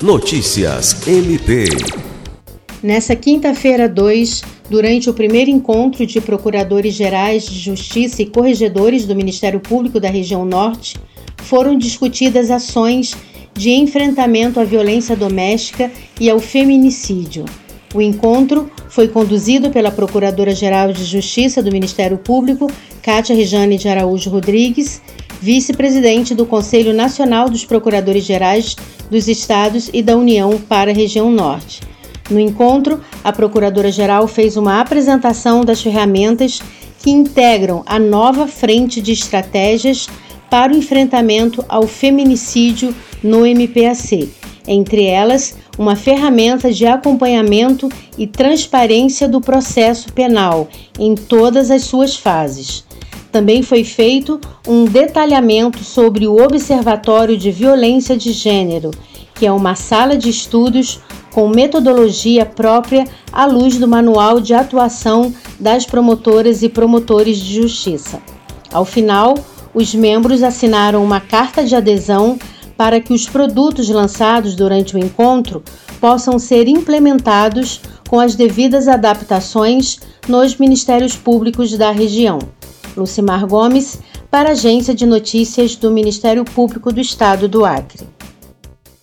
Notícias MP. Nessa quinta-feira, 2, durante o primeiro encontro de procuradores gerais de justiça e corregedores do Ministério Público da região Norte, foram discutidas ações de enfrentamento à violência doméstica e ao feminicídio. O encontro foi conduzido pela Procuradora-Geral de Justiça do Ministério Público, Cátia Rejane de Araújo Rodrigues, vice-presidente do Conselho Nacional dos Procuradores Gerais dos Estados e da União para a região Norte. No encontro, a Procuradora-Geral fez uma apresentação das ferramentas que integram a nova frente de estratégias para o enfrentamento ao feminicídio no MPAC, entre elas, uma ferramenta de acompanhamento e transparência do processo penal em todas as suas fases. Também foi feito um detalhamento sobre o Observatório de Violência de Gênero, que é uma sala de estudos com metodologia própria à luz do Manual de Atuação das Promotoras e Promotores de Justiça. Ao final, os membros assinaram uma carta de adesão para que os produtos lançados durante o encontro possam ser implementados com as devidas adaptações nos ministérios públicos da região. Lucimar Gomes, para a Agência de Notícias do Ministério Público do Estado do Acre.